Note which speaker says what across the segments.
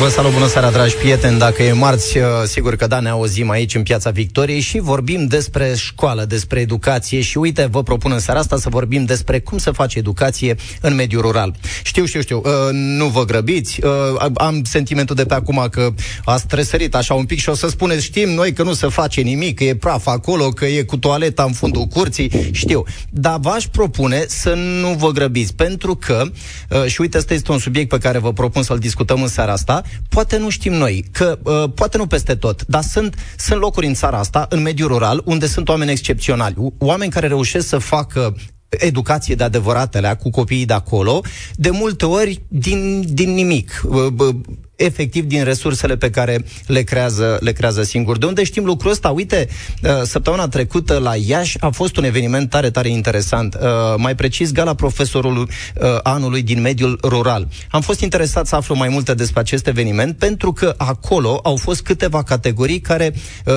Speaker 1: Vă salut, bună seara, dragi prieteni. Dacă e marți, uh, sigur că da, ne auzim aici în Piața Victoriei și vorbim despre școală, despre educație și uite, vă propun în seara asta să vorbim despre cum se face educație în mediul rural. Știu, știu, știu, uh, nu vă grăbiți, uh, am sentimentul de pe acum că ați tresărit așa un pic și o să spuneți, știm noi că nu se face nimic, că e praf acolo, că e cu toaleta în fundul curții, știu. Dar v-aș propune să nu vă grăbiți, pentru că, și uite, ăsta este un subiect pe care vă propun să-l discutăm în seara asta, poate nu știm noi, că uh, poate nu peste tot, dar sunt, sunt locuri în țara asta, în mediul rural, unde sunt oameni excepționali, oameni care reușesc să facă educație de adevăratele cu copiii de acolo, de multe ori din, din nimic. Uh, efectiv din resursele pe care le creează, le creează singur. De unde știm lucrul ăsta? Uite, uh, săptămâna trecută la Iași a fost un eveniment tare, tare interesant. Uh, mai precis, gala profesorului uh, anului din mediul rural. Am fost interesat să aflu mai multe despre acest eveniment pentru că acolo au fost câteva categorii care,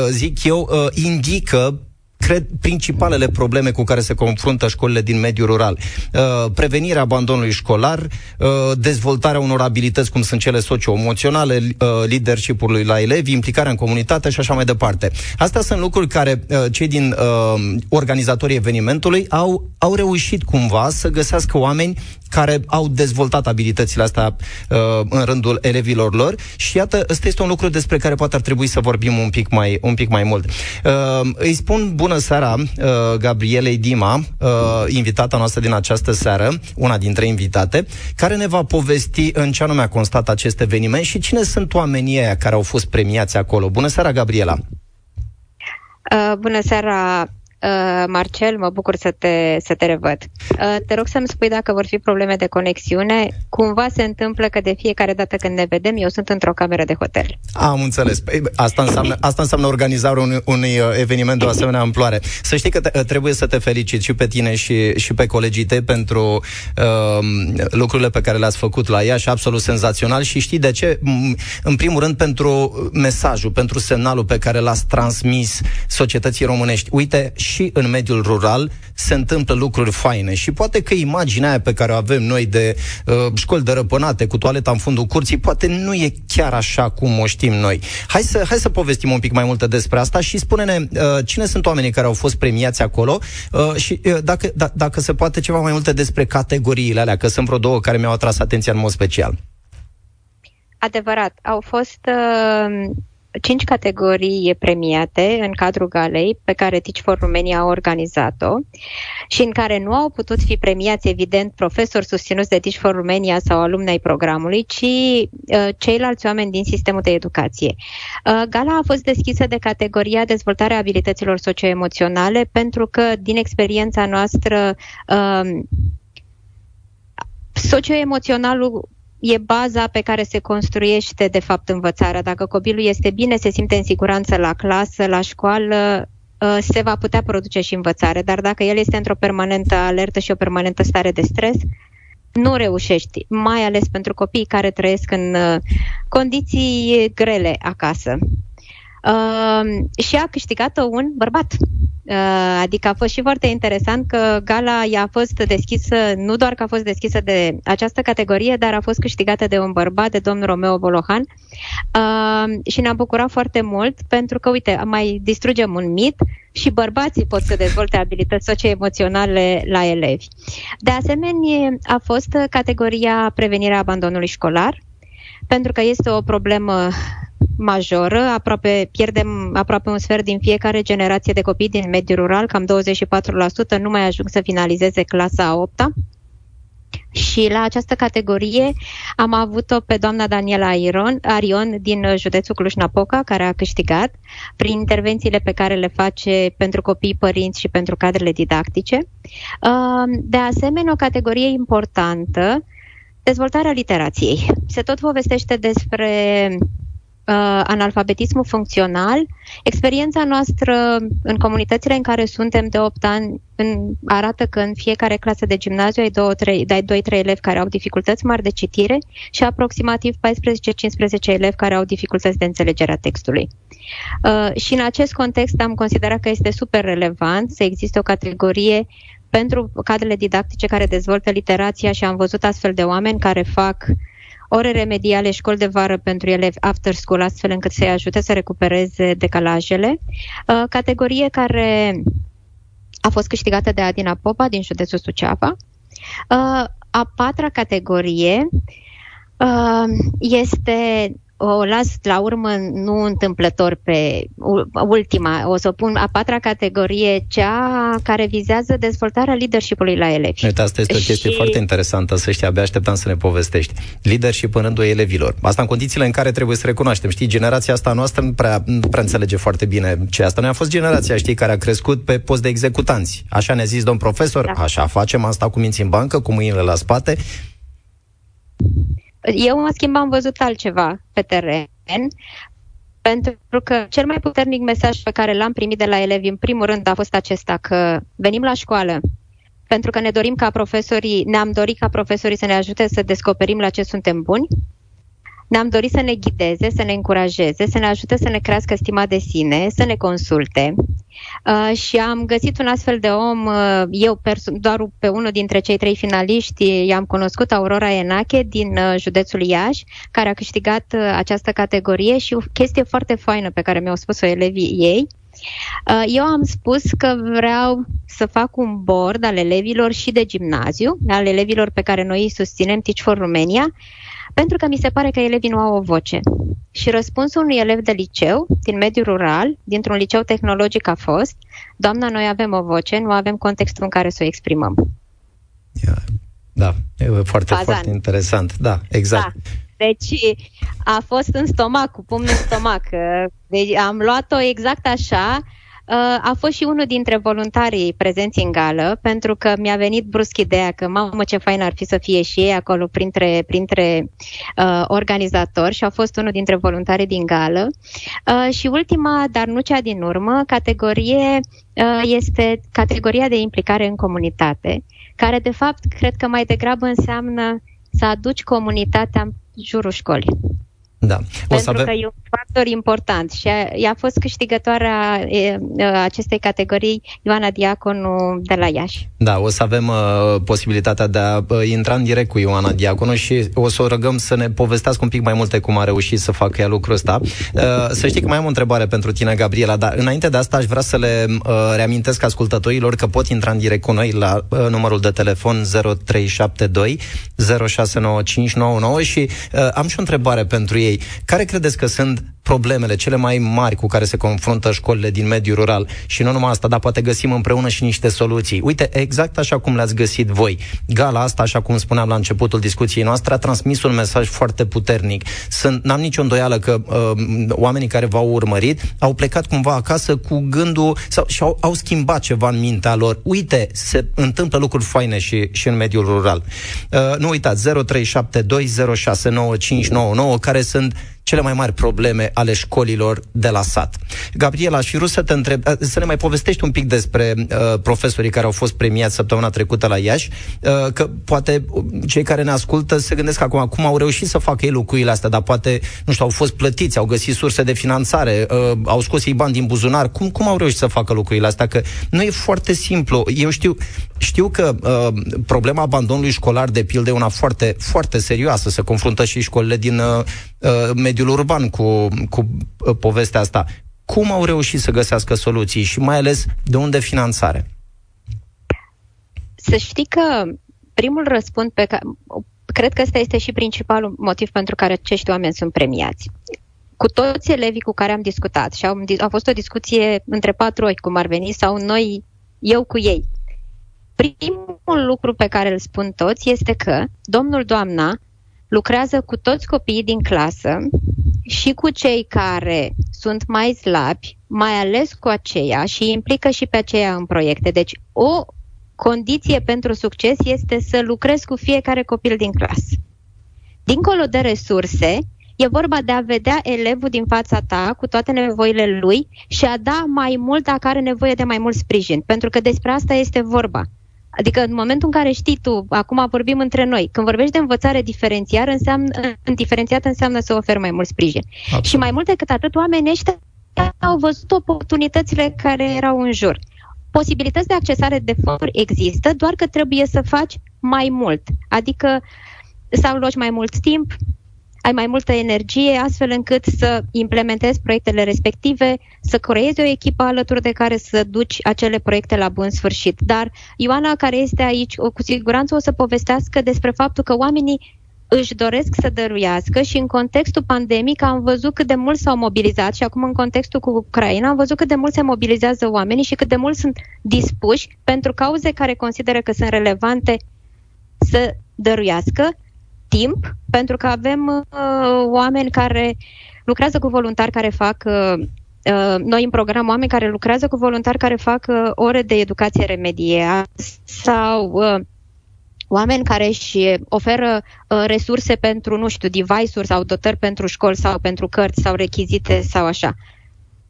Speaker 1: zic eu, indică cred, principalele probleme cu care se confruntă școlile din mediul rural. Uh, prevenirea abandonului școlar, uh, dezvoltarea unor abilități cum sunt cele socio-emoționale, uh, leadership-ului la elevi, implicarea în comunitate și așa mai departe. Astea sunt lucruri care uh, cei din uh, organizatorii evenimentului au, au reușit cumva să găsească oameni care au dezvoltat abilitățile astea uh, în rândul elevilor lor și iată, ăsta este un lucru despre care poate ar trebui să vorbim un pic mai, un pic mai mult. Uh, îi spun bună seara uh, Gabrielei Dima, uh, invitata noastră din această seară, una dintre invitate, care ne va povesti în ce anume a constat acest eveniment și cine sunt oamenii aia care au fost premiați acolo. Bună seara, Gabriela!
Speaker 2: Uh, bună seara, Uh, Marcel, mă bucur să te, să te revăd. Uh, te rog să-mi spui dacă vor fi probleme de conexiune. Cumva se întâmplă că de fiecare dată când ne vedem, eu sunt într-o cameră de hotel.
Speaker 1: Am înțeles. Păi, asta înseamnă, asta înseamnă organizarea unui, unui uh, eveniment de o asemenea amploare. Să știi că te, trebuie să te felicit și pe tine și, și pe colegii tăi pentru uh, lucrurile pe care le-ați făcut la ea și absolut senzațional și știi de ce? În primul rând pentru mesajul, pentru semnalul pe care l-ați transmis societății românești. Uite, și în mediul rural se întâmplă lucruri faine și poate că imaginea aia pe care o avem noi de uh, școli dărăpânate cu toaleta în fundul curții, poate nu e chiar așa cum o știm noi. Hai să, hai să povestim un pic mai multe despre asta și spune-ne uh, cine sunt oamenii care au fost premiați acolo uh, și uh, dacă, d- dacă se poate ceva mai multe despre categoriile alea, că sunt vreo două care mi-au atras atenția în mod special.
Speaker 2: Adevărat. Au fost uh, cinci categorii premiate în cadrul galei pe care Teach for Romania a organizat-o și în care nu au putut fi premiați, evident, profesori susținuți de Teach for Romania sau alumni ai programului, ci uh, ceilalți oameni din sistemul de educație. Uh, gala a fost deschisă de categoria dezvoltarea abilităților socioemoționale pentru că, din experiența noastră, uh, socioemoționalul e baza pe care se construiește, de fapt, învățarea. Dacă copilul este bine, se simte în siguranță la clasă, la școală, ă, se va putea produce și învățare, dar dacă el este într-o permanentă alertă și o permanentă stare de stres, nu reușești, mai ales pentru copiii care trăiesc în ă, condiții grele acasă. Uh, și a câștigat un bărbat. Uh, adică a fost și foarte interesant că gala i-a fost deschisă, nu doar că a fost deschisă de această categorie, dar a fost câștigată de un bărbat, de domnul Romeo Bolohan. Uh, și ne-am bucurat foarte mult pentru că, uite, mai distrugem un mit și bărbații pot să dezvolte abilități socioemoționale la elevi. De asemenea, a fost categoria prevenirea abandonului școlar, pentru că este o problemă majoră, aproape, pierdem aproape un sfert din fiecare generație de copii din mediul rural, cam 24% nu mai ajung să finalizeze clasa a 8 -a. Și la această categorie am avut-o pe doamna Daniela Arion, Arion din județul Cluj-Napoca, care a câștigat prin intervențiile pe care le face pentru copii, părinți și pentru cadrele didactice. De asemenea, o categorie importantă, dezvoltarea literației. Se tot povestește despre uh, analfabetismul funcțional. Experiența noastră în comunitățile în care suntem de 8 ani în, arată că în fiecare clasă de gimnaziu ai 2-3 elevi care au dificultăți mari de citire și aproximativ 14-15 elevi care au dificultăți de înțelegere a textului. Uh, și în acest context am considerat că este super relevant să existe o categorie pentru cadrele didactice care dezvoltă literația și am văzut astfel de oameni care fac ore remediale, școli de vară pentru elevi after school, astfel încât să-i ajute să recupereze decalajele. Uh, categorie care a fost câștigată de Adina Popa din județul Suceava. Uh, a patra categorie uh, este o las la urmă nu întâmplător pe ultima, o să o pun a patra categorie, cea care vizează dezvoltarea leadership-ului la elevi.
Speaker 1: Uite, asta este o chestie și... foarte interesantă, să știi, abia așteptam să ne povestești. Leadership în rândul elevilor. Asta în condițiile în care trebuie să recunoaștem. Știi, generația asta noastră nu prea, nu prea înțelege foarte bine ce asta. Noi a fost generația, știi, care a crescut pe post de executanți. Așa ne-a zis domn profesor, da. așa facem, am stat cu minții în bancă, cu mâinile la spate
Speaker 2: eu, în schimb, am văzut altceva pe teren, pentru că cel mai puternic mesaj pe care l-am primit de la elevi, în primul rând, a fost acesta, că venim la școală pentru că ne dorim ca profesorii, ne-am dorit ca profesorii să ne ajute să descoperim la ce suntem buni, ne-am dorit să ne ghideze, să ne încurajeze, să ne ajute să ne crească stima de sine, să ne consulte. Uh, și am găsit un astfel de om, uh, eu perso- doar pe unul dintre cei trei finaliști, i-am cunoscut Aurora Enache din uh, județul Iași, care a câștigat uh, această categorie și o chestie foarte faină pe care mi-au spus-o elevii ei. Uh, eu am spus că vreau să fac un board al elevilor și de gimnaziu, al elevilor pe care noi îi susținem, Teach for Romania, pentru că mi se pare că elevii nu au o voce. Și răspunsul unui elev de liceu, din mediul rural, dintr-un liceu tehnologic a fost, doamna, noi avem o voce, nu avem contextul în care să o exprimăm.
Speaker 1: Da, e foarte, Fazan. foarte interesant. Da, exact. Da.
Speaker 2: Deci a fost în stomac, cu pumnul în stomac. Deci am luat-o exact așa Uh, a fost și unul dintre voluntarii prezenți în gală, pentru că mi-a venit brusc ideea că, mamă, ce fain ar fi să fie și ei acolo printre, printre uh, organizatori și a fost unul dintre voluntarii din gală. Uh, și ultima, dar nu cea din urmă, categorie uh, este categoria de implicare în comunitate, care, de fapt, cred că mai degrabă înseamnă să aduci comunitatea în jurul școlii.
Speaker 1: Da.
Speaker 2: O Pentru să avem... că e un factor important și a, ea a fost câștigătoarea e, acestei categorii Ioana Diaconu de la Iași.
Speaker 1: Da, o să avem uh, posibilitatea de a uh, intra în direct cu Ioana Diaconu și o să o rugăm să ne povestească un pic mai multe cum a reușit să facă ea lucrul ăsta. Uh, să știi că mai am o întrebare pentru tine, Gabriela, dar înainte de asta aș vrea să le uh, reamintesc ascultătorilor că pot intra în direct cu noi la uh, numărul de telefon 0372 069599 și uh, am și o întrebare pentru ei. Care credeți că sunt problemele cele mai mari cu care se confruntă școlile din mediul rural și nu numai asta, dar poate găsim împreună și niște soluții. Uite, exact așa cum le-ați găsit voi. Gala asta, așa cum spuneam la începutul discuției noastre, a transmis un mesaj foarte puternic. Sunt, n-am nicio îndoială că uh, oamenii care v-au urmărit au plecat cumva acasă cu gândul sau și au, au schimbat ceva în mintea lor. Uite, se întâmplă lucruri faine și, și în mediul rural. Uh, nu uitați, 0372069599 care sunt sunt cele mai mari probleme ale școlilor de la sat. Gabriela, aș fi vrut să te întreb, uh, să ne mai povestești un pic despre uh, profesorii care au fost premiați săptămâna trecută la Iași, uh, că poate cei care ne ascultă se gândesc acum cum au reușit să facă ei lucrurile astea, dar poate, nu știu, au fost plătiți, au găsit surse de finanțare, uh, au scos ei bani din buzunar. Cum, cum au reușit să facă lucrurile astea? Că nu e foarte simplu. Eu știu, știu că uh, problema abandonului școlar, de pildă, e una foarte, foarte serioasă. Se confruntă și școlile din uh, uh mediul urban cu, cu uh, povestea asta. Cum au reușit să găsească soluții și mai ales de unde finanțare?
Speaker 2: Să știi că primul răspund pe care cred că ăsta este și principalul motiv pentru care acești oameni sunt premiați. Cu toți elevii cu care am discutat și au, a fost o discuție între patru ochi, cum ar veni, sau noi, eu cu ei. Primul lucru pe care îl spun toți este că domnul, doamna, lucrează cu toți copiii din clasă și cu cei care sunt mai slabi, mai ales cu aceia și implică și pe aceia în proiecte. Deci o condiție pentru succes este să lucrezi cu fiecare copil din clasă. Dincolo de resurse, e vorba de a vedea elevul din fața ta cu toate nevoile lui și a da mai mult dacă are nevoie de mai mult sprijin. Pentru că despre asta este vorba. Adică în momentul în care știi tu, acum vorbim între noi, când vorbești de învățare diferențiar, înseamnă, diferențiată înseamnă să oferi mai mult sprijin. Absolut. Și mai mult decât atât, oamenii ăștia au văzut oportunitățile care erau în jur. posibilități de accesare de fonduri există, doar că trebuie să faci mai mult. Adică să aloci mai mult timp, ai mai multă energie, astfel încât să implementezi proiectele respective, să creezi o echipă alături de care să duci acele proiecte la bun sfârșit. Dar Ioana, care este aici, cu siguranță o să povestească despre faptul că oamenii își doresc să dăruiască și în contextul pandemic am văzut cât de mult s-au mobilizat și acum în contextul cu Ucraina am văzut cât de mult se mobilizează oamenii și cât de mult sunt dispuși pentru cauze care consideră că sunt relevante să dăruiască timp, pentru că avem uh, oameni care lucrează cu voluntari care fac uh, uh, noi în program oameni care lucrează cu voluntari care fac uh, ore de educație remedială sau uh, oameni care își oferă uh, resurse pentru, nu știu, device-uri sau dotări pentru școli sau pentru cărți sau rechizite sau așa.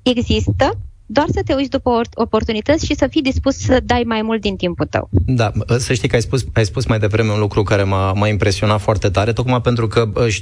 Speaker 2: Există, doar să te uiți după oportunități și să fii dispus să dai mai mult din timpul tău.
Speaker 1: Da, să știi că ai spus, ai spus mai devreme un lucru care m-a, m-a impresionat foarte tare, tocmai pentru că uh,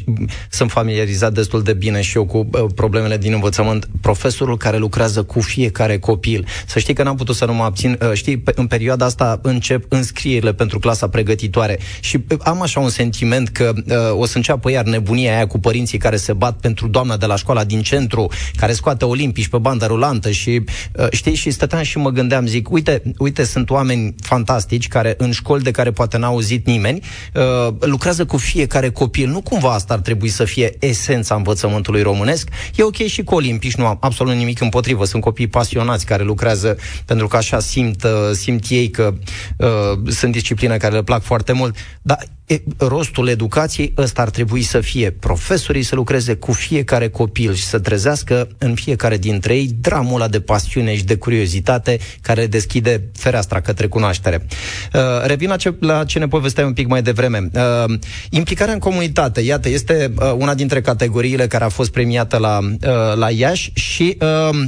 Speaker 1: sunt familiarizat destul de bine și eu cu uh, problemele din învățământ. Profesorul care lucrează cu fiecare copil. Să știi că n-am putut să nu mă abțin. Uh, știi, pe, în perioada asta încep înscrierile pentru clasa pregătitoare și uh, am așa un sentiment că uh, o să înceapă iar nebunia aia cu părinții care se bat pentru doamna de la școala din centru, care scoate olimpici pe bandă rulantă și uh, știi, și stăteam și mă gândeam, zic, uite, uite, sunt oameni fantastici care în școli de care poate n-a auzit nimeni, uh, lucrează cu fiecare copil. Nu cumva asta ar trebui să fie esența învățământului românesc? E ok și cu olimpici, nu am absolut nimic împotrivă. Sunt copii pasionați care lucrează pentru că așa simt, uh, simt ei că uh, sunt discipline care le plac foarte mult. Dar e, rostul educației ăsta ar trebui să fie profesorii să lucreze cu fiecare copil și să trezească în fiecare dintre ei dramul ăla de pasiune și de curiozitate care deschide fereastra către cunoaștere. Uh, revin la ce, la ce ne povesteai un pic mai devreme. Uh, implicarea în comunitate, iată, este uh, una dintre categoriile care a fost premiată la, uh, la Iași și uh, Uh,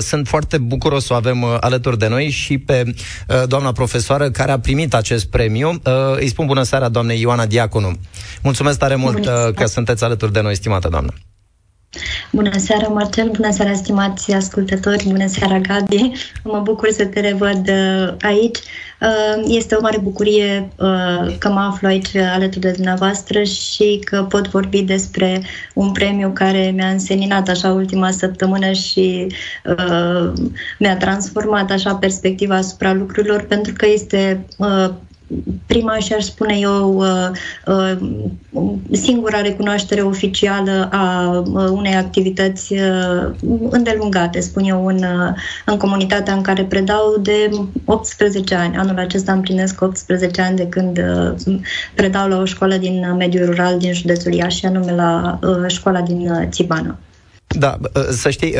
Speaker 1: sunt foarte bucuros să o avem uh, alături de noi și pe uh, doamna profesoară care a primit acest premiu. Uh, îi spun bună seara doamnei Ioana Diaconu. Mulțumesc tare mult uh, că sunteți alături de noi, stimată doamnă.
Speaker 3: Bună seara, Marcel, bună seara, stimați ascultători, bună seara, Gabi. Mă bucur să te revăd uh, aici. Uh, este o mare bucurie uh, că mă aflu aici alături de dumneavoastră și că pot vorbi despre un premiu care mi-a înseninat așa ultima săptămână și mi-a transformat așa perspectiva asupra lucrurilor, pentru că este prima și aș spune eu uh, uh, singura recunoaștere oficială a uh, unei activități îndelungate, spun eu, în, în comunitatea în care predau de 18 ani. Anul acesta împlinesc 18 ani de când predau la o școală din mediul rural din județul Iași, anume la școala din Țibana.
Speaker 1: Da, să știi,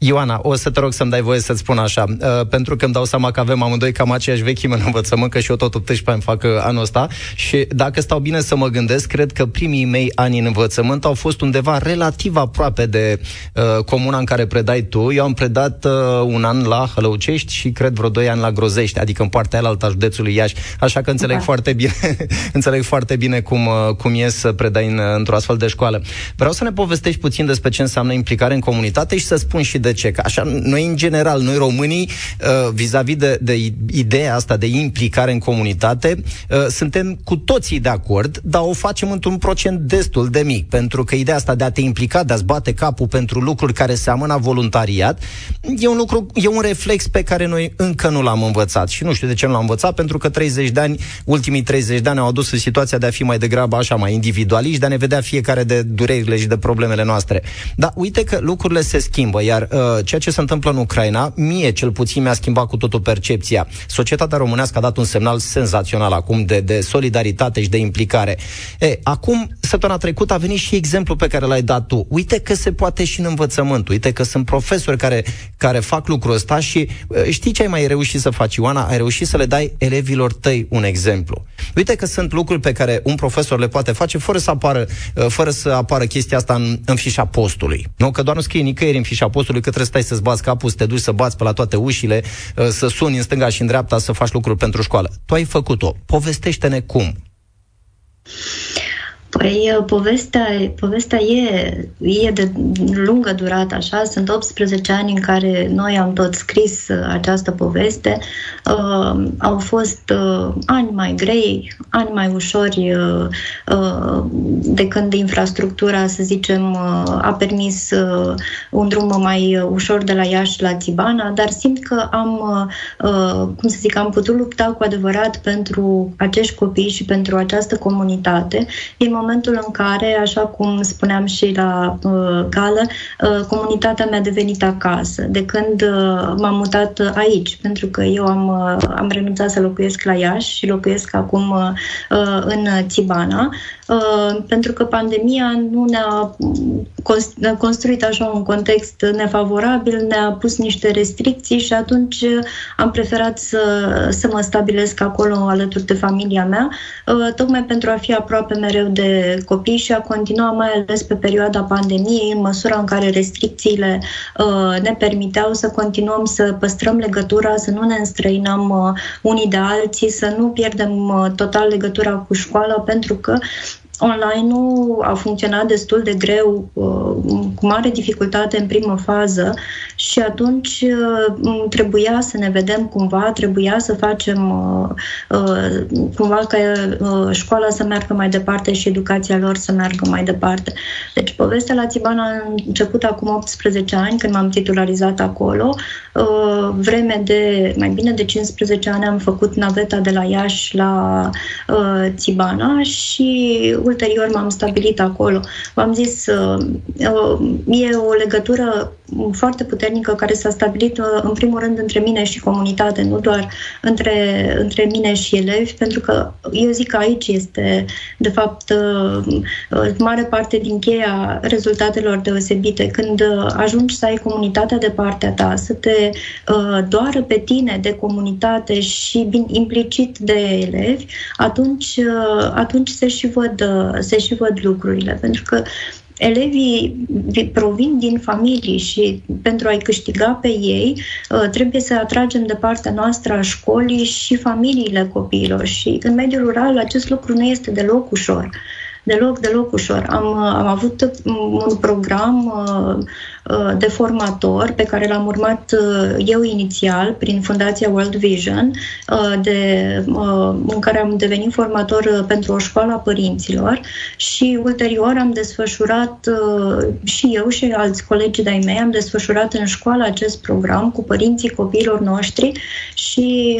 Speaker 1: Ioana, o să te rog să-mi dai voie să-ți spun așa, uh, pentru că îmi dau seama că avem amândoi cam aceeași vechime în învățământ, că și eu tot 18 ani fac uh, anul ăsta și dacă stau bine să mă gândesc, cred că primii mei ani în învățământ au fost undeva relativ aproape de uh, comuna în care predai tu. Eu am predat uh, un an la Hălăucești și cred vreo 2 ani la Grozești, adică în partea aia a județului Iași, așa că înțeleg da. foarte bine înțeleg foarte bine cum, uh, cum e să predai în, într-o astfel de școală. Vreau să ne povestești puțin despre ce înseamnă implicare în comunitate și să spun și de de ce? Că așa, noi în general, noi românii, uh, vis-a-vis de, de ideea asta de implicare în comunitate, uh, suntem cu toții de acord, dar o facem într-un procent destul de mic, pentru că ideea asta de a te implica, de a-ți bate capul pentru lucruri care seamănă voluntariat, e un lucru, e un reflex pe care noi încă nu l-am învățat. Și nu știu de ce nu l-am învățat, pentru că 30 de ani, ultimii 30 de ani au adus în situația de a fi mai degrabă așa, mai individualiști, de a ne vedea fiecare de durerile și de problemele noastre. Dar uite că lucrurile se schimbă, iar uh, ceea ce se întâmplă în Ucraina, mie cel puțin mi-a schimbat cu totul percepția. Societatea românească a dat un semnal senzațional acum de, de solidaritate și de implicare. E, acum, săptămâna trecută a venit și exemplu pe care l-ai dat tu. Uite că se poate și în învățământ, uite că sunt profesori care, care fac lucrul ăsta și uh, știi ce ai mai reușit să faci, Ioana? Ai reușit să le dai elevilor tăi un exemplu. Uite că sunt lucruri pe care un profesor le poate face fără să apară, uh, fără să apară chestia asta în, în fișa postului. Nu? Că doar nu scrie nicăieri în fișa postului că trebuie să stai să-ți bați capul, să te duci să bați pe la toate ușile, uh, să suni în stânga și în dreapta, să faci lucruri pentru școală. Tu ai făcut-o. Povestește-ne cum.
Speaker 3: Păi, uh, povestea, povestea e, e de lungă durată, așa. Sunt 18 ani în care noi am tot scris uh, această poveste. Uh, au fost uh, ani mai grei, ani mai ușori, uh, uh, de când infrastructura, să zicem, uh, a permis uh, un drum mai ușor de la Iași la Tibana, dar simt că am, uh, cum să zic, am putut lupta cu adevărat pentru acești copii și pentru această comunitate. E momentul în care, așa cum spuneam și la uh, gală, uh, comunitatea mea a devenit acasă. De când uh, m-am mutat aici, pentru că eu am, uh, am renunțat să locuiesc la Iași și locuiesc acum uh, uh în Tibana, uh, pentru că pandemia nu ne-a construit așa un context nefavorabil, ne-a pus niște restricții și atunci am preferat să, să mă stabilesc acolo alături de familia mea, uh, tocmai pentru a fi aproape mereu de copii și a continua mai ales pe perioada pandemiei, în măsura în care restricțiile uh, ne permiteau să continuăm să păstrăm legătura, să nu ne înstrăinăm uh, unii de alții, să nu pierdem total legătura cu școala, pentru că online-ul a funcționat destul de greu, uh, cu mare dificultate în primă fază și atunci uh, trebuia să ne vedem cumva, trebuia să facem uh, cumva ca școala să meargă mai departe și educația lor să meargă mai departe. Deci povestea la Țiban a început acum 18 ani când m-am titularizat acolo. Vreme de mai bine de 15 ani am făcut naveta de la Iași la Țibana și ulterior m-am stabilit acolo. V-am zis, uh, uh, e o legătură foarte puternică care s-a stabilit uh, în primul rând între mine și comunitate, nu doar între, între mine și elevi, pentru că eu zic că aici este, de fapt, mare parte din cheia rezultatelor deosebite. Când ajungi să ai comunitatea de partea ta, să te doară pe tine de comunitate și implicit de elevi, atunci, atunci se și văd se și văd lucrurile, pentru că elevii provin din familii și pentru a-i câștiga pe ei uh, trebuie să atragem de partea noastră a școlii și familiile copiilor și în mediul rural acest lucru nu este deloc ușor deloc, deloc ușor. Am, am avut un program uh, Uh, de formator pe care l-am urmat uh, eu inițial prin Fundația World Vision, uh, de, în care am devenit formator pentru o școală a părinților și ulterior am desfășurat și eu și alți colegi de-ai mei am desfășurat în școală acest program cu părinții copiilor noștri și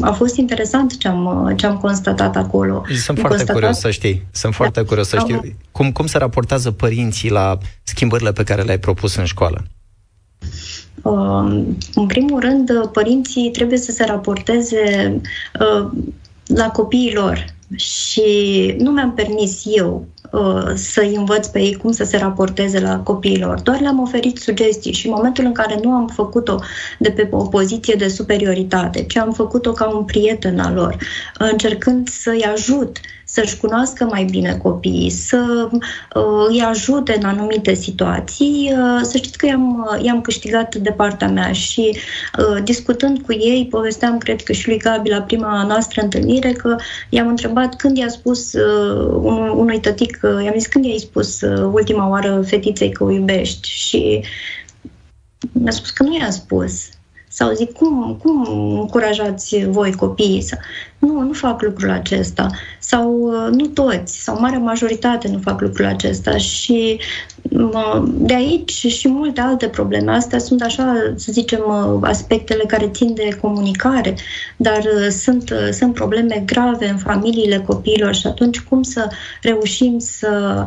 Speaker 3: a fost interesant ce am, ce am constatat acolo.
Speaker 1: Sunt am foarte constatat... curios să știi. Sunt foarte da. curios să știu cum, cum se raportează părinții la schimbările pe care le-ai propus în școală?
Speaker 3: Uh, în primul rând, părinții trebuie să se raporteze uh, la copiilor și nu mi-am permis eu uh, să-i învăț pe ei cum să se raporteze la copiilor. Doar le-am oferit sugestii și în momentul în care nu am făcut-o de pe o poziție de superioritate, ci am făcut-o ca un prieten al lor, încercând să-i ajut să-și cunoască mai bine copiii, să uh, îi ajute în anumite situații. Uh, să știți că i-am, uh, i-am câștigat de partea mea și uh, discutând cu ei, povesteam, cred că și lui Gabi la prima noastră întâlnire, că i-am întrebat când i-a spus uh, un, unui tătic, uh, i-am zis când i-ai spus uh, ultima oară fetiței că o iubești și mi-a spus că nu i-a spus. Sau zic, cum, cum încurajați voi copiii să... Nu, nu fac lucrul acesta. Sau uh, nu toți, sau marea majoritate nu fac lucrul acesta. Și de aici și multe alte probleme. Astea sunt așa, să zicem, uh, aspectele care țin de comunicare, dar uh, sunt, sunt probleme grave în familiile copiilor și atunci cum să reușim să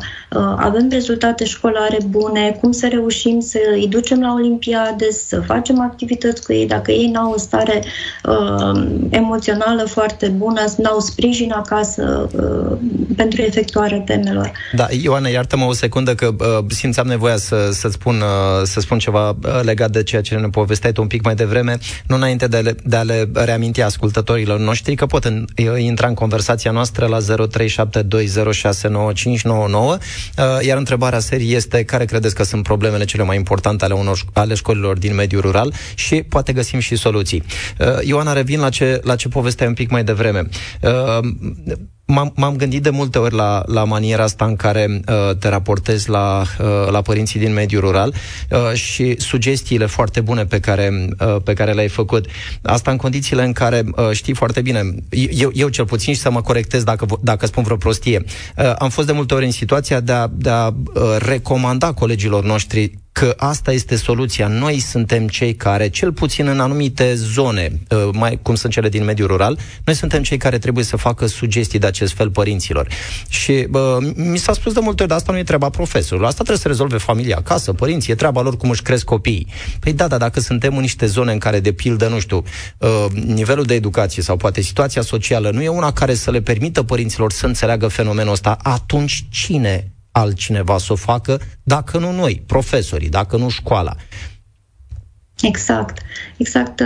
Speaker 3: avem rezultate școlare bune, cum să reușim să îi ducem la olimpiade, să facem activități cu ei, dacă ei n-au o stare uh, emoțională foarte foarte bună, n-au sprijin acasă uh, pentru efectuarea temelor.
Speaker 1: Da, Ioana, iartă-mă o secundă că uh, simțeam nevoia să, să, spun, uh, să spun ceva uh, legat de ceea ce ne povesteai tu un pic mai devreme, nu înainte de, le, de a le reaminti ascultătorilor noștri că pot în, intra în conversația noastră la 0372069599, uh, iar întrebarea serii este care credeți că sunt problemele cele mai importante ale, unor, ale școlilor din mediul rural și poate găsim și soluții. Uh, Ioana, revin la ce, la ce povesteai un pic mai devreme devreme. Uh, m-am, m-am gândit de multe ori la, la maniera asta în care uh, te raportezi la, uh, la părinții din mediul rural uh, și sugestiile foarte bune pe care, uh, pe care le-ai făcut. Asta în condițiile în care uh, știi foarte bine, eu, eu cel puțin și să mă corectez dacă, dacă spun vreo prostie, uh, am fost de multe ori în situația de a, de a uh, recomanda colegilor noștri că asta este soluția. Noi suntem cei care, cel puțin în anumite zone, uh, mai cum sunt cele din mediul rural, noi suntem cei care trebuie să facă sugestii de acest fel părinților. Și bă, mi s-a spus de multe ori, dar asta nu e treaba profesorului. Asta trebuie să rezolve familia acasă, părinții, e treaba lor cum își cresc copiii. Păi da, da, dacă suntem în niște zone în care, de pildă, nu știu, uh, nivelul de educație sau poate situația socială nu e una care să le permită părinților să înțeleagă fenomenul ăsta, atunci cine altcineva să o facă, dacă nu noi, profesorii, dacă nu școala.
Speaker 3: Exact, exact.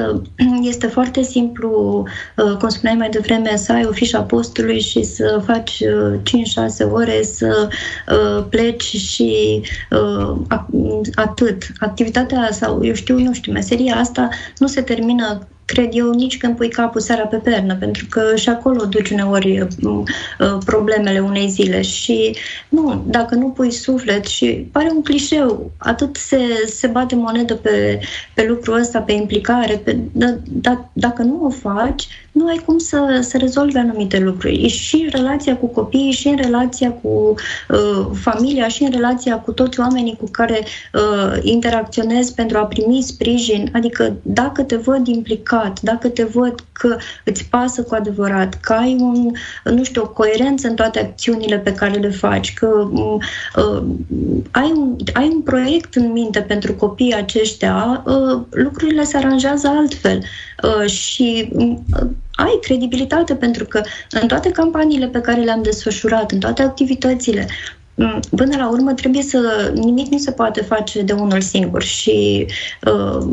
Speaker 3: Este foarte simplu, uh, cum spuneai mai devreme, să ai o fișă postului și să faci 5-6 uh, ore, să uh, pleci și atât. Activitatea sau, eu știu, nu știu, meseria asta nu se termină cred eu, nici când pui capul seara pe pernă, pentru că și acolo duci uneori uh, uh, problemele unei zile și nu, dacă nu pui suflet și pare un clișeu, atât se, se bate monedă pe, pe lucrul ăsta, pe implicare, pe, da, da, dacă nu o faci, nu ai cum să, să rezolvi anumite lucruri. E și în relația cu copiii, și în relația cu uh, familia, și în relația cu toți oamenii cu care uh, interacționezi pentru a primi sprijin. Adică dacă te văd implicat, dacă te văd că îți pasă cu adevărat, că ai un, nu știu, o coerență în toate acțiunile pe care le faci, că uh, ai, un, ai un proiect în minte pentru copiii aceștia, uh, lucrurile se aranjează altfel. Uh, și uh, ai credibilitate pentru că în toate campaniile pe care le-am desfășurat, în toate activitățile, Mm, până la urmă trebuie să nimic nu se poate face de unul singur și uh,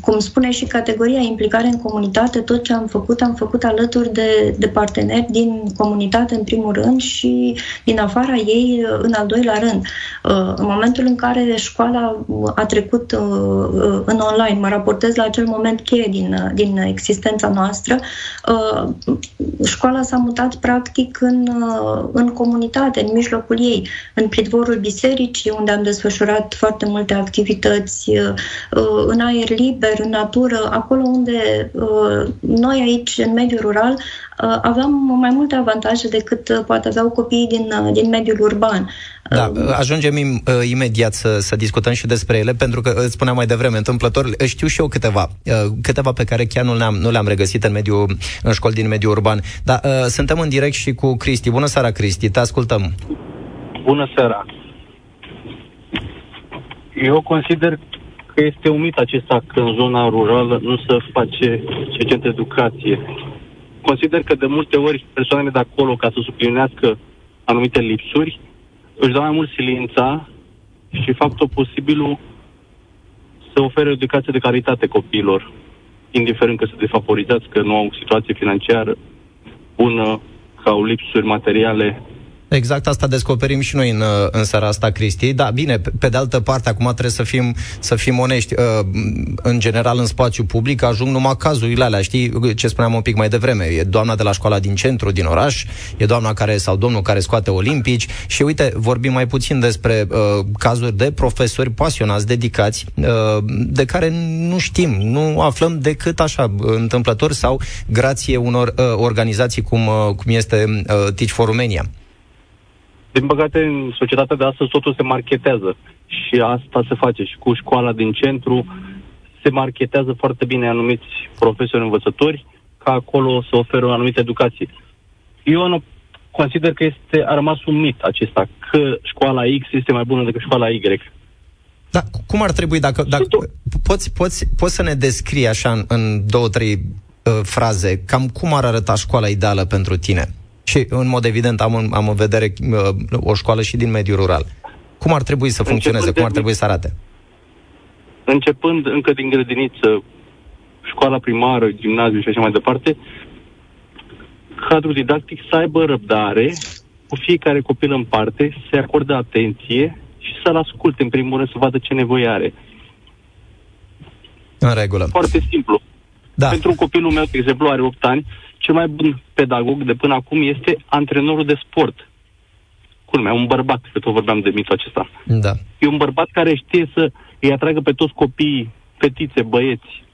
Speaker 3: cum spune și categoria implicare în comunitate, tot ce am făcut am făcut alături de, de parteneri din comunitate în primul rând și din afara ei uh, în al doilea rând. Uh, în momentul în care școala a trecut în online, mă raportez la acel moment cheie din, din existența noastră, școala s-a mutat practic în, în comunitate, în mijlocul ei în pridvorul bisericii, unde am desfășurat foarte multe activități, uh, în aer liber, în natură, acolo unde uh, noi aici, în mediul rural, uh, aveam mai multe avantaje decât poate aveau copiii din, din mediul urban.
Speaker 1: Da, ajungem im, imediat să, să discutăm și despre ele, pentru că îți spuneam mai devreme, întâmplător, știu și eu câteva, câteva pe care chiar nu le-am, nu le-am regăsit în, mediul, în școli din mediul urban. Dar suntem în direct și cu Cristi. Bună seara, Cristi, te ascultăm.
Speaker 4: Bună seara! Eu consider că este un mit acesta că în zona rurală nu se face suficient educație. Consider că de multe ori persoanele de acolo, ca să suplinească anumite lipsuri, își dau mai mult silința și fac tot posibilul să ofere o educație de calitate copiilor, indiferent că se defavorizați, că nu au situație financiară bună, că au lipsuri materiale
Speaker 1: Exact asta descoperim și noi în, în seara asta, Cristi. Da, bine, pe, pe de altă parte, acum trebuie să fim, să fim onești. Uh, în general, în spațiu public ajung numai cazurile alea, știi ce spuneam un pic mai devreme. E doamna de la școala din centru, din oraș, e doamna care, sau domnul care scoate olimpici și uite, vorbim mai puțin despre uh, cazuri de profesori pasionați, dedicați, uh, de care nu știm, nu aflăm decât așa, întâmplător sau grație unor uh, organizații cum, uh, cum este uh, Teach for Romania.
Speaker 4: Din păcate, în societatea de astăzi totul se marketează și asta se face și cu școala din centru se marketează foarte bine anumiți profesori învățători ca acolo să oferă o anumită educație. Eu nu consider că este, a rămas un mit acesta, că școala X este mai bună decât școala Y.
Speaker 1: Da, cum ar trebui, dacă, dacă poți, poți, poți să ne descrii așa în, în două, trei uh, fraze, cam cum ar arăta școala ideală pentru tine? Și, în mod evident, am în, am în vedere uh, o școală și din mediul rural. Cum ar trebui să funcționeze? Începând cum ar trebui să arate?
Speaker 4: Începând încă din grădiniță, școala primară, gimnaziu și așa mai departe, cadrul didactic să aibă răbdare cu fiecare copil în parte, să-i acorde atenție și să-l asculte în primul rând să vadă ce nevoie are.
Speaker 1: În regulă.
Speaker 4: Foarte simplu. Da. Pentru copilul meu, de exemplu, are 8 ani, cel mai bun pedagog de până acum este antrenorul de sport. Culmea, un bărbat, că tot vorbeam de mitul acesta.
Speaker 1: Da.
Speaker 4: E un bărbat care știe să îi atragă pe toți copiii, fetițe, băieți.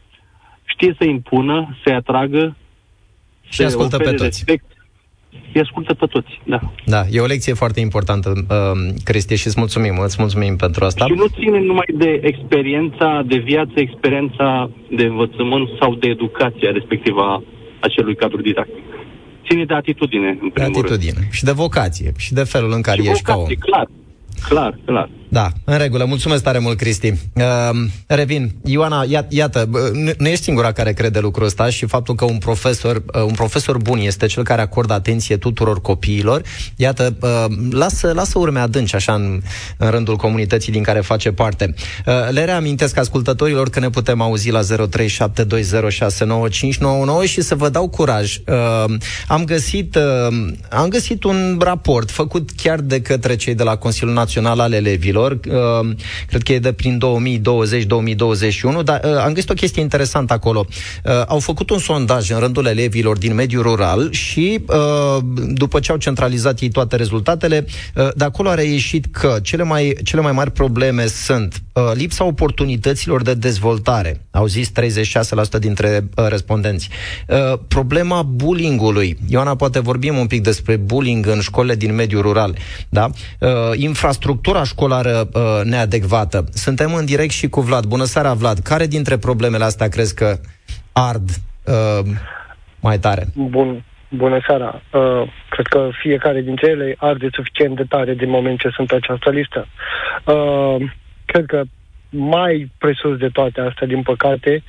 Speaker 4: Știe să impună, să-i atragă,
Speaker 1: și ascultă pe toți. Respect,
Speaker 4: îi ascultă pe toți, da.
Speaker 1: Da, e o lecție foarte importantă, uh, Cristi, și îți mulțumim, îți mulțumim pentru asta.
Speaker 4: Și nu ține numai de experiența de viață, experiența de învățământ sau de educație respectivă a acelui cadru didactic. Ține de atitudine, în primul
Speaker 1: de atitudine
Speaker 4: rând.
Speaker 1: și de vocație și de felul în care
Speaker 4: și
Speaker 1: ești
Speaker 4: vocație, ca om. clar. Clar, clar.
Speaker 1: Da, în regulă. Mulțumesc tare mult, Cristi. Uh, revin. Ioana, ia, iată, nu, nu ești singura care crede lucrul ăsta și faptul că un profesor, uh, un profesor bun este cel care acordă atenție tuturor copiilor. Iată, uh, lasă, lasă urme adânci așa în, în rândul comunității din care face parte. Uh, le reamintesc ascultătorilor că ne putem auzi la 0372069599 și să vă dau curaj. Uh, am găsit uh, am găsit un raport făcut chiar de către cei de la Consiliul Național al Elevilor anilor, uh, cred că e de prin 2020-2021, dar uh, am găsit o chestie interesantă acolo. Uh, au făcut un sondaj în rândul elevilor din mediul rural și după ce au centralizat ei toate rezultatele, de acolo a reieșit că cele mai, cele mai mari probleme sunt lipsa oportunităților de dezvoltare, au zis 36% dintre respondenți, problema bullyingului. Ioana, poate vorbim un pic despre bullying în școlile din mediul rural, da? Infrastructura școlară uh, neadecvată. Suntem în direct și cu Vlad. Bună seara, Vlad. Care dintre problemele astea crezi că ard uh, mai tare?
Speaker 5: Bun. Bună seara. Uh, cred că fiecare dintre ele arde suficient de tare din moment ce sunt pe această listă. Uh, cred că mai presus de toate astea, din păcate,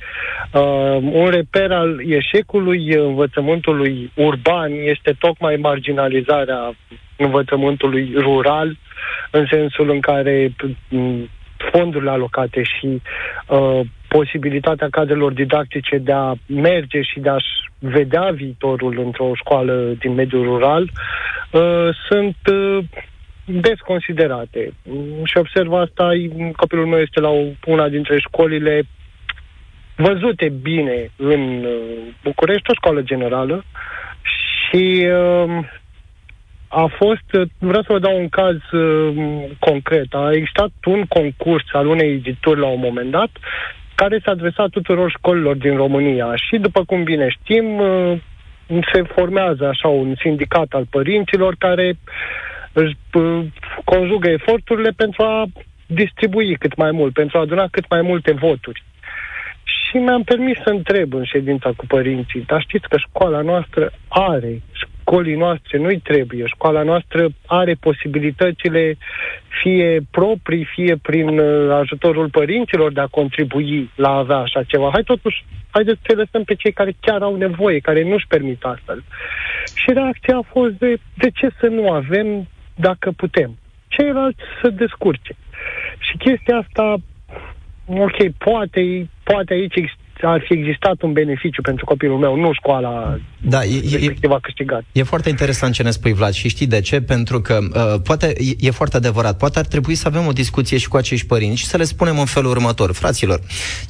Speaker 5: uh, un reper al eșecului învățământului urban este tocmai marginalizarea învățământului rural, în sensul în care mm, fondurile alocate și uh, posibilitatea cadrelor didactice de a merge și de a-și vedea viitorul într-o școală din mediul rural uh, sunt uh, desconsiderate. Și observ asta, copilul meu este la o, una dintre școlile văzute bine în uh, București, o școală generală, și uh, a fost, uh, vreau să vă dau un caz uh, concret, a existat un concurs al unei edituri la un moment dat care s-a adresat tuturor școlilor din România. Și, după cum bine știm, uh, se formează așa un sindicat al părinților care își uh, conjugă eforturile pentru a distribui cât mai mult, pentru a aduna cât mai multe voturi. Și mi-am permis să întreb în ședința cu părinții, dar știți că școala noastră are, școlii noastre nu-i trebuie. Școala noastră are posibilitățile fie proprii, fie prin uh, ajutorul părinților de a contribui la a avea așa ceva. Hai totuși, haideți să lăsăm pe cei care chiar au nevoie, care nu-și permit astfel. Și reacția a fost de, de ce să nu avem dacă putem. Ceilalți să descurce. Și chestia asta, ok, poate, poate aici ar fi existat un beneficiu pentru copilul meu, nu școala da, e, e, a câștigat.
Speaker 1: E foarte interesant ce ne spui, Vlad, și știi de ce? Pentru că uh, poate e, e foarte adevărat, poate ar trebui să avem o discuție și cu acești părinți și să le spunem în felul următor. Fraților,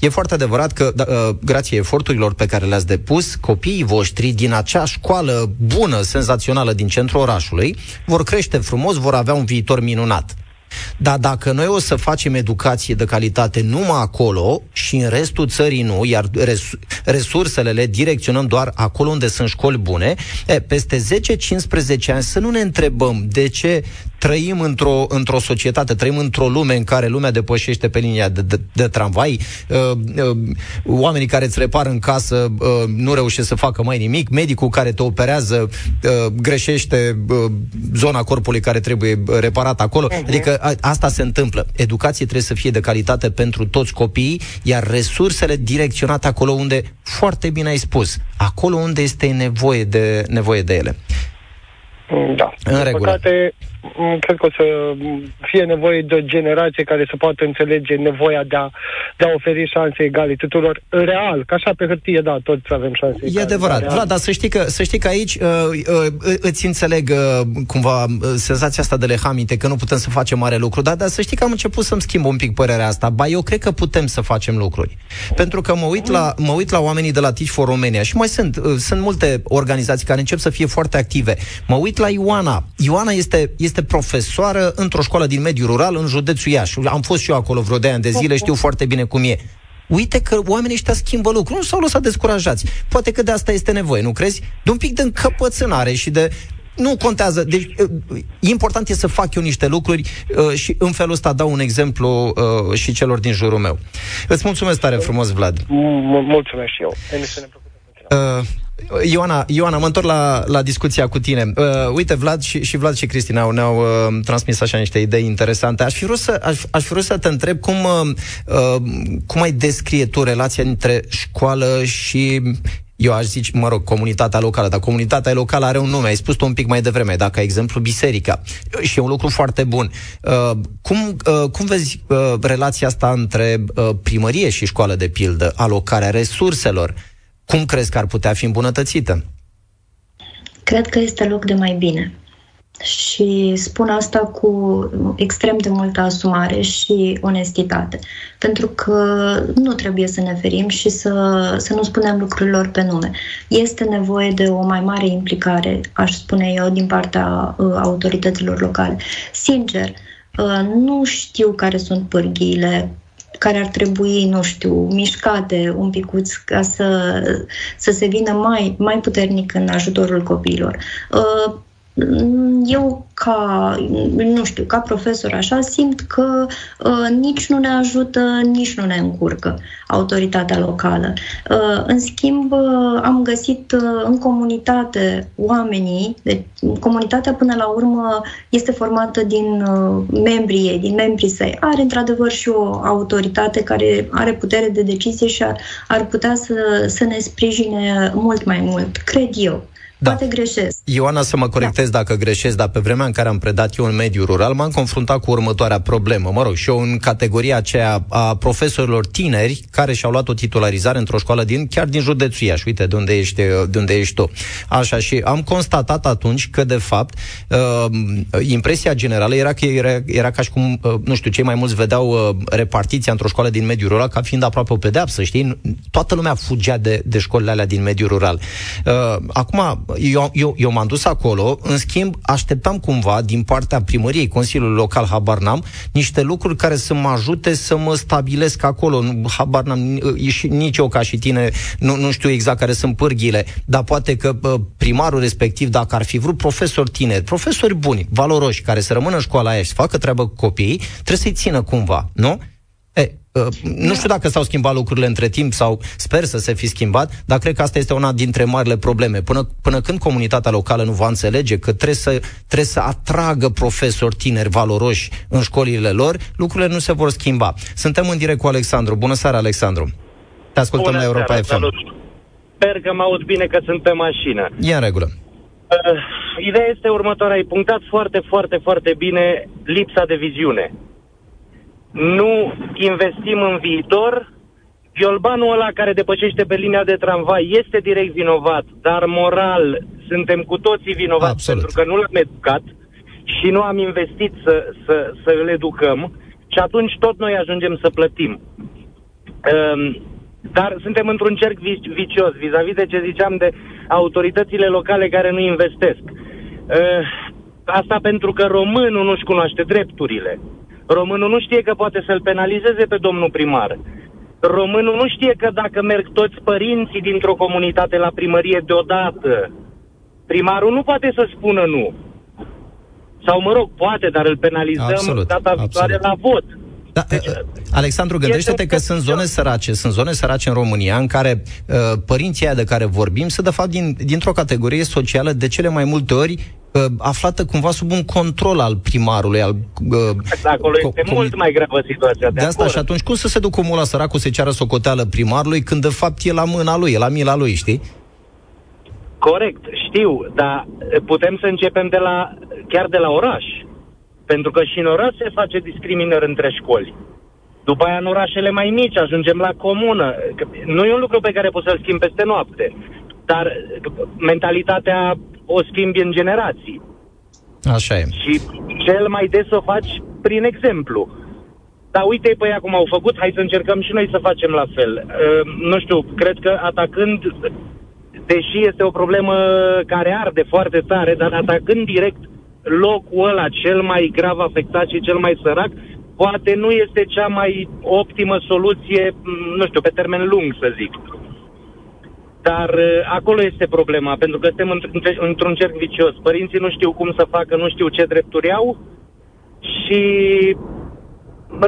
Speaker 1: e foarte adevărat că, da, uh, grație eforturilor pe care le-ați depus, copiii voștri din acea școală bună, senzațională din centrul orașului, vor crește frumos, vor avea un viitor minunat. Dar dacă noi o să facem educație de calitate numai acolo și în restul țării nu, iar resursele le direcționăm doar acolo unde sunt școli bune, e, peste 10-15 ani să nu ne întrebăm de ce trăim într-o, într-o societate, trăim într-o lume în care lumea depășește pe linia de, de, de tramvai, uh, uh, oamenii care îți repară în casă uh, nu reușesc să facă mai nimic, medicul care te operează uh, greșește uh, zona corpului care trebuie reparat acolo. Uh-huh. Adică a, asta se întâmplă. Educație trebuie să fie de calitate pentru toți copiii, iar resursele direcționate acolo unde, foarte bine ai spus, acolo unde este nevoie de, nevoie de ele.
Speaker 5: Da. În
Speaker 1: regulă.
Speaker 5: Păcate, mm, cred că o să fie nevoie de o generație care să poată înțelege nevoia de a, de a oferi șanse egale tuturor real, ca așa pe hârtie, da, toți avem șanse egale.
Speaker 1: E adevărat.
Speaker 5: Real.
Speaker 1: Vlad, dar să știi că, să știi că aici uh, uh, îți înțeleg uh, cumva uh, senzația asta de lehamite, că nu putem să facem mare lucru, dar, dar să știi că am început să-mi schimb un pic părerea asta. Ba, eu cred că putem să facem lucruri. Pentru că mă uit la, mă uit la oamenii de la Teach for Romania și mai sunt, uh, sunt multe organizații care încep să fie foarte active. Mă uit la Ioana. Ioana este, este profesoară într-o școală din mediul rural în județul Iași. Am fost și eu acolo vreo de ani de zile, știu foarte bine cum e. Uite că oamenii ăștia schimbă lucruri, nu s-au lăsat descurajați. Poate că de asta este nevoie, nu crezi? De un pic de încăpățânare și de nu contează. Deci, uh, important e să fac eu niște lucruri uh, și în felul ăsta dau un exemplu uh, și celor din jurul meu. Îți mulțumesc tare frumos, Vlad.
Speaker 5: Mulțumesc și eu. Emisiune
Speaker 1: Uh, Ioana, Ioana, mă întorc la, la discuția cu tine. Uh, uite, Vlad și, și Vlad și Cristina au, ne-au uh, transmis așa niște idei interesante. Aș fi vrut să, aș, aș fi vrut să te întreb cum, uh, uh, cum ai descrie tu relația între școală și eu aș zice, mă rog, comunitatea locală, dar comunitatea locală are un nume, ai spus-o un pic mai devreme, dacă exemplu biserica. Și e un lucru foarte bun. Uh, cum, uh, cum vezi uh, relația asta între uh, primărie și școală de pildă, alocarea resurselor? Cum crezi că ar putea fi îmbunătățită?
Speaker 3: Cred că este loc de mai bine. Și spun asta cu extrem de multă asumare și onestitate. Pentru că nu trebuie să ne ferim și să, să nu spunem lucrurilor pe nume. Este nevoie de o mai mare implicare, aș spune eu, din partea uh, autorităților locale. Sincer, uh, nu știu care sunt pârghiile care ar trebui, nu știu, mișcate un picuț ca să, să se vină mai, mai puternic în ajutorul copiilor. Uh, eu ca, nu știu, ca profesor așa, simt că uh, nici nu ne ajută, nici nu ne încurcă autoritatea locală. Uh, în schimb, uh, am găsit uh, în comunitate oamenii, deci comunitatea până la urmă este formată din uh, membrii ei, din membrii săi. Are într-adevăr și o autoritate care are putere de decizie și ar, ar putea să, să ne sprijine mult mai mult, cred eu. Da. Poate greșesc.
Speaker 1: Ioana, să mă corectez da. dacă greșesc, dar pe vremea în care am predat eu în mediul rural, m-am confruntat cu următoarea problemă. Mă rog, și eu în categoria aceea a profesorilor tineri care și-au luat o titularizare într-o școală din, chiar din județul Iași, uite, de unde ești, de unde ești tu. Așa, și am constatat atunci că, de fapt, uh, impresia generală era că era, era ca și cum, uh, nu știu, cei mai mulți vedeau uh, repartiția într-o școală din mediul rural ca fiind aproape o pedeapsă, știi? Toată lumea fugea de, de școlile alea din mediul rural. Uh, acum, eu, eu, eu m-am dus acolo, în schimb, așteptam cumva din partea primăriei Consiliului Local, habar n-am, niște lucruri care să mă ajute să mă stabilesc acolo. Habar n-am, nici eu ca și tine, nu, nu știu exact care sunt pârghile, dar poate că primarul respectiv, dacă ar fi vrut profesori tineri, profesori buni, valoroși, care să rămână în școala aia și să facă treabă cu copiii, trebuie să-i țină cumva, nu? E, Uh, nu știu dacă s-au schimbat lucrurile între timp sau sper să se fi schimbat, dar cred că asta este una dintre marile probleme. Până, până când comunitatea locală nu va înțelege că trebuie să, trebuie să atragă profesori tineri valoroși în școlile lor, lucrurile nu se vor schimba. Suntem în direct cu Alexandru. Bună seara, Alexandru. Te ascultăm
Speaker 6: Bună
Speaker 1: la Europa
Speaker 6: seara,
Speaker 1: FM.
Speaker 6: Salut. Sper că mă aud bine că sunt pe mașină.
Speaker 1: E în regulă.
Speaker 6: Uh, ideea este următoarea. Ai punctat foarte, foarte, foarte bine lipsa de viziune nu investim în viitor, Violbanul ăla care depășește pe linia de tramvai este direct vinovat, dar moral suntem cu toții vinovați
Speaker 1: Absolut.
Speaker 6: pentru că nu l-am educat și nu am investit să, să, să îl educăm și atunci tot noi ajungem să plătim. Um, dar suntem într-un cerc vici- vicios vis-a-vis de ce ziceam de autoritățile locale care nu investesc. Uh, asta pentru că românul nu-și cunoaște drepturile. Românul nu știe că poate să-l penalizeze pe domnul primar. Românul nu știe că dacă merg toți părinții dintr-o comunitate la primărie deodată, primarul nu poate să spună nu. Sau, mă rog, poate, dar îl penalizăm
Speaker 1: Absolut,
Speaker 6: data viitoare
Speaker 1: absolut.
Speaker 6: la vot.
Speaker 1: Da, deci, Alexandru, gândește-te
Speaker 6: este
Speaker 1: că sunt zone sărace, sunt zone sărace în România în care uh, părinții aia de care vorbim sunt de fapt din, dintr-o categorie socială de cele mai multe ori uh, aflată cumva sub un control al primarului, al uh,
Speaker 6: Acolo este
Speaker 1: co-
Speaker 6: mult mai gravă situația.
Speaker 1: de asta
Speaker 6: acord.
Speaker 1: și atunci cum să se ducă omul la săracul să ceară socoteală primarului când de fapt e la mâna lui, e la mila lui, știi?
Speaker 6: Corect, știu, dar putem să începem de la, chiar de la oraș. Pentru că și în oraș se face discriminări între școli. După aia în orașele mai mici ajungem la comună. Nu e un lucru pe care poți să-l schimbi peste noapte, dar mentalitatea o schimbi în generații.
Speaker 1: Așa e.
Speaker 6: Și cel mai des o faci prin exemplu. Dar uite pe ea cum au făcut, hai să încercăm și noi să facem la fel. Uh, nu știu, cred că atacând, deși este o problemă care arde foarte tare, dar atacând direct locul ăla cel mai grav afectat și cel mai sărac, poate nu este cea mai optimă soluție, nu știu, pe termen lung, să zic. Dar uh, acolo este problema, pentru că suntem într-un cerc vicios. Părinții nu știu cum să facă, nu știu ce drepturi au și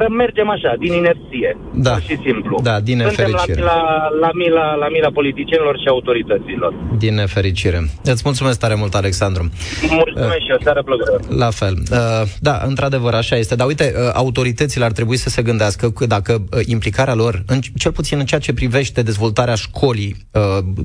Speaker 6: mergem așa, din inerție,
Speaker 1: da.
Speaker 6: pur și simplu.
Speaker 1: Da, din nefericire.
Speaker 6: La, la, la, mila, la mila politicienilor și autorităților.
Speaker 1: Din nefericire. Îți mulțumesc tare mult, Alexandru.
Speaker 6: Mulțumesc uh, și o seară plăcută.
Speaker 1: La fel. Uh, da, într-adăvăr, așa este. Dar uite, uh, autoritățile ar trebui să se gândească că dacă uh, implicarea lor, în, cel puțin în ceea ce privește dezvoltarea școlii uh,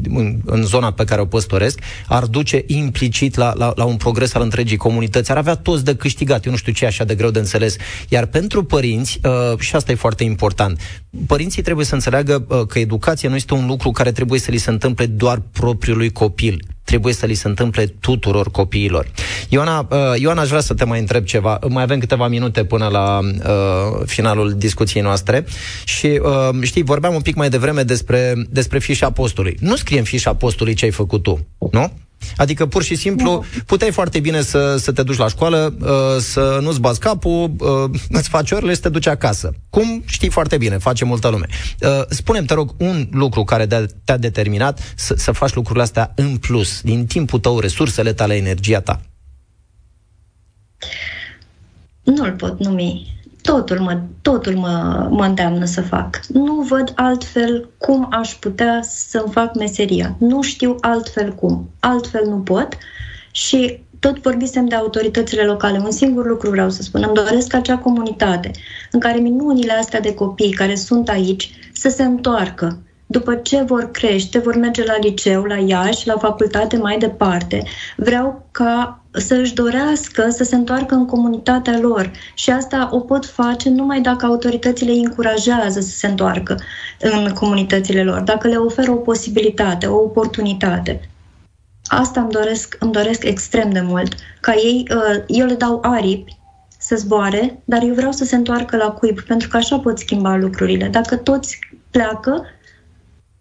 Speaker 1: în, în zona pe care o păstoresc, ar duce implicit la, la, la un progres al întregii comunități. Ar avea toți de câștigat. Eu nu știu ce e așa de greu de înțeles. Iar pentru părinți, părinți, uh, și asta e foarte important, părinții trebuie să înțeleagă uh, că educația nu este un lucru care trebuie să li se întâmple doar propriului copil trebuie să li se întâmple tuturor copiilor. Ioana, uh, Ioana, aș vrea să te mai întreb ceva. Mai avem câteva minute până la uh, finalul discuției noastre și uh, știi, vorbeam un pic mai devreme despre, despre fișa postului. Nu scrie în fișa postului ce ai făcut tu, nu? Adică, pur și simplu, puteai foarte bine să, să te duci la școală, uh, să nu-ți bați capul, uh, îți faci orele și te duci acasă. Cum știi foarte bine, face multă lume. Uh, spune-mi, te rog, un lucru care te-a determinat să, să faci lucrurile astea în plus, din timpul tău, resursele tale, energia ta.
Speaker 3: Nu-l pot numi totul mă, totul mă, mă îndeamnă să fac. Nu văd altfel cum aș putea să-mi fac meseria. Nu știu altfel cum. Altfel nu pot și tot vorbisem de autoritățile locale. Un singur lucru vreau să spun. Îmi doresc acea comunitate în care minunile astea de copii care sunt aici să se întoarcă. După ce vor crește, vor merge la liceu, la Iași, la facultate mai departe. Vreau ca să își dorească să se întoarcă în comunitatea lor. Și asta o pot face numai dacă autoritățile îi încurajează să se întoarcă în comunitățile lor, dacă le oferă o posibilitate, o oportunitate. Asta îmi doresc, îmi doresc extrem de mult. Ca ei, uh, eu le dau aripi să zboare, dar eu vreau să se întoarcă la cuib, pentru că așa pot schimba lucrurile. Dacă toți pleacă,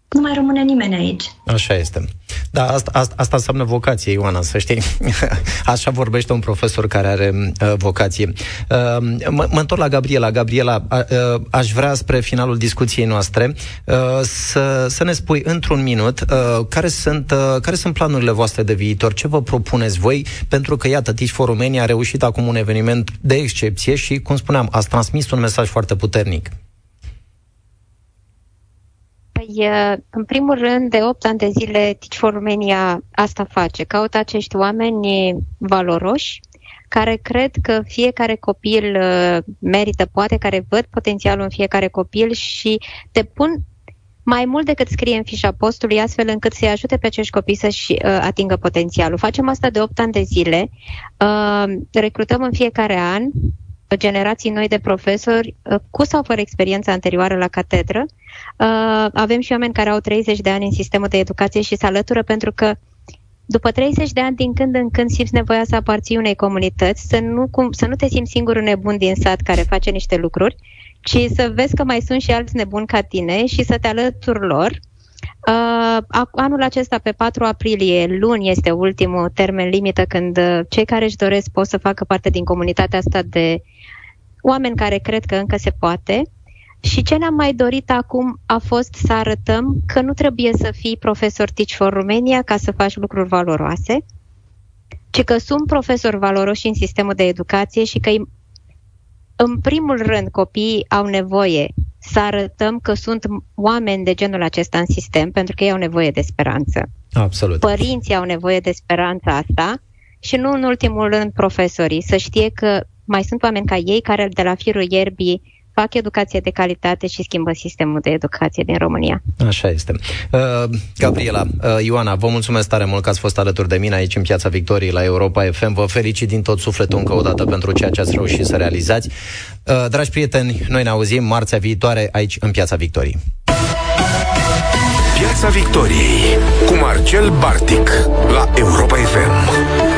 Speaker 3: nu mai rămâne nimeni aici.
Speaker 1: Așa este. Da, asta, asta, asta înseamnă vocație, Ioana, să știi. Așa vorbește un profesor care are uh, vocație. Uh, mă, mă întorc la Gabriela. Gabriela, uh, aș vrea spre finalul discuției noastre uh, să, să ne spui într-un minut uh, care, sunt, uh, care sunt planurile voastre de viitor, ce vă propuneți voi, pentru că, iată, Teach for Romania a reușit acum un eveniment de excepție și, cum spuneam, ați transmis un mesaj foarte puternic.
Speaker 2: Păi, în primul rând, de 8 ani de zile, Teach for Romania asta face. Caută acești oameni valoroși, care cred că fiecare copil merită, poate, care văd potențialul în fiecare copil și te pun mai mult decât scrie în fișa postului, astfel încât să-i ajute pe acești copii să-și uh, atingă potențialul. Facem asta de 8 ani de zile, uh, recrutăm în fiecare an generații noi de profesori uh, cu sau fără experiență anterioară la catedră. Uh, avem și oameni care au 30 de ani în sistemul de educație și se alătură pentru că după 30 de ani, din când în când simți nevoia să aparții unei comunități, să nu, cum, să nu te simți singurul nebun din sat care face niște lucruri, ci să vezi că mai sunt și alți nebuni ca tine și să te alături lor. Uh, anul acesta, pe 4 aprilie, luni, este ultimul termen limită când uh, cei care își doresc pot să facă parte din comunitatea asta de oameni care cred că încă se poate. Și ce ne-am mai dorit acum a fost să arătăm că nu trebuie să fii profesor Teach for Romania ca să faci lucruri valoroase, ci că sunt profesori valoroși în sistemul de educație și că în primul rând copiii au nevoie să arătăm că sunt oameni de genul acesta în sistem, pentru că ei au nevoie de speranță.
Speaker 1: Absolut.
Speaker 2: Părinții au nevoie de speranța asta și nu în ultimul rând profesorii, să știe că mai sunt oameni ca ei care de la firul ierbii fac educație de calitate și schimbă sistemul de educație din România.
Speaker 1: Așa este. Uh, Gabriela, uh, Ioana, vă mulțumesc tare mult că ați fost alături de mine aici în Piața Victoriei la Europa FM. Vă felicit din tot sufletul încă o dată pentru ceea ce ați reușit să realizați. Uh, dragi prieteni, noi ne auzim marțea viitoare aici în Piața Victoriei.
Speaker 7: Piața Victoriei cu Marcel Bartic la Europa FM.